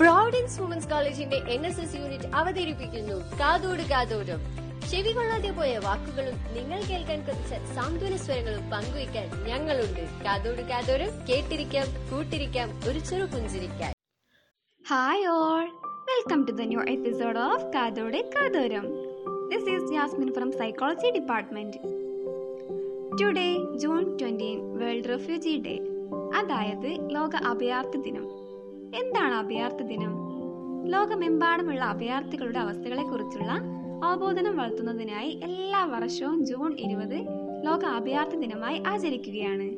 Providence women's കോളേജിന്റെ N S S unit അവതരിപ്പിക്കുന്നു. കാതോട് കാതോടും ചെവി കൊള്ളാതെ പോയ വാക്കുകളും നിങ്ങൾ കേൾക്കാൻ കൊതിച്ച സാന്ത്വന സ്വരങ്ങളും പങ്കുവയ്ക്കാൻ ഞങ്ങളുണ്ട്. കാതോട് കാതോടും കേട്ടിരിക്കാം കൂട്ടിരിക്കാം ഒരു ചെറു പുഞ്ചിരിക്കാൻ. Hi all welcome to the new episode of കാതോട് കാതോരം. This is Yasmin from psychology department today June 20, world refugee day അതായത് ലോക അഭയാർത്ഥി ദിനം. എന്താണ് അഭയാർത്ഥി ദിനം? ലോകമെമ്പാടുമുള്ള അഭയാർത്ഥികളുടെ അവസ്ഥകളെക്കുറിച്ചുള്ള അവബോധനം വളർത്തുന്നതിനായി എല്ലാ വർഷവും ജൂൺ ഇരുപത് ലോക അഭയാർത്ഥി ദിനമായി ആചരിക്കുകയാണ്.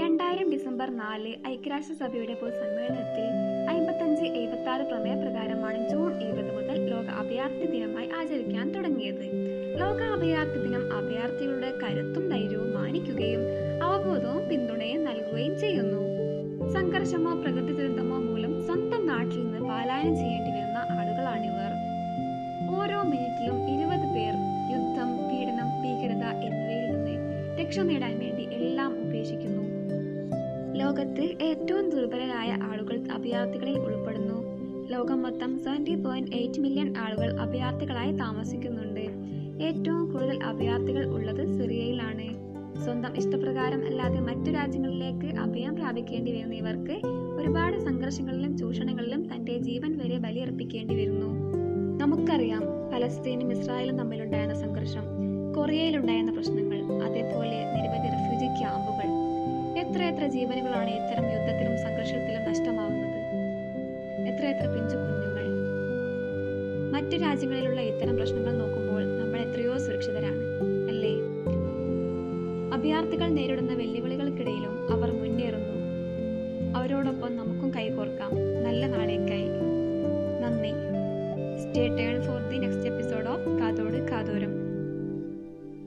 രണ്ടായിരം ഡിസംബർ നാല് ഐക്യരാഷ്ട്രസഭയുടെ പൊതുസമ്മേളനത്തിൽ അമ്പത്തഞ്ച് എഴുപത്തി ആറ് പ്രമേയ പ്രകാരമാണ് ജൂൺ ഇരുപത് മുതൽ ലോക അഭയാർത്ഥി ദിനമായി ആചരിക്കാൻ തുടങ്ങിയത്. ലോക അഭയാർത്ഥി ദിനം അഭയാർത്ഥികളുടെ കരുത്തും ധൈര്യവും മാനിക്കുകയും അവബോധവും പിന്തുണയും നൽകുകയും ചെയ്യുന്നു. സംഘർഷമോ പ്രകൃതി രക്ഷ നേടാൻ വേണ്ടി എല്ലാം ഉപേക്ഷിക്കുന്നു. ലോകത്തിൽ ഏറ്റവും ദുർബലരായ ആളുകൾ അഭയാർത്ഥികളിൽ ഉൾപ്പെടുന്നു. ലോകം മൊത്തം സെവന്റി പോയിന്റ് എയ്റ്റ് മില്യൺ ആളുകൾ അഭയാർത്ഥികളായി താമസിക്കുന്നുണ്ട്. ഏറ്റവും കൂടുതൽ അഭയാർത്ഥികൾ ഉള്ളത് സിറിയയിലാണ്. സ്വന്തം ഇഷ്ടപ്രകാരം അല്ലാതെ മറ്റു രാജ്യങ്ങളിലേക്ക് അഭയം പ്രാപിക്കേണ്ടി വരുന്ന ഇവർക്ക് ഒരുപാട് സംഘർഷങ്ങളിലും ചൂഷണങ്ങളിലും തന്റെ ജീവൻ വരെ ബലിയർപ്പിക്കേണ്ടി വരുന്നു. നമുക്കറിയാം പലസ്തീനും ഇസ്രായേലും തമ്മിലുണ്ടായിരുന്ന സംഘർഷം. കൊറിയയിലുണ്ടായിരുന്ന പ്രശ്നങ്ങൾ അതേപോലെ നിരവധി റെഫ്യൂജി ക്യാമ്പുകൾ. എത്രയെത്ര ജീവനുകളാണ് ഇത്തരം യുദ്ധത്തിലും സംഘർഷത്തിലും നഷ്ടമാവുന്നത്? എത്രയെത്ര പിഞ്ചു കുഞ്ഞുങ്ങൾ? മറ്റു രാജ്യങ്ങളിലുള്ള ഇത്തരം പ്രശ്നങ്ങൾ നോക്കുമ്പോൾ നമ്മൾ എത്രയോ സുരക്ഷിതരാണ് അല്ലേ? അഭയാർത്ഥികൾ നേരിടുന്ന വെല്ലുവിളികൾക്കിടയിലും അവർ മുന്നേറുന്നു. അവരോടൊപ്പം നമുക്കും കൈകോർക്കാം. നല്ല നാളേക്കായി. നന്ദി. Stay turn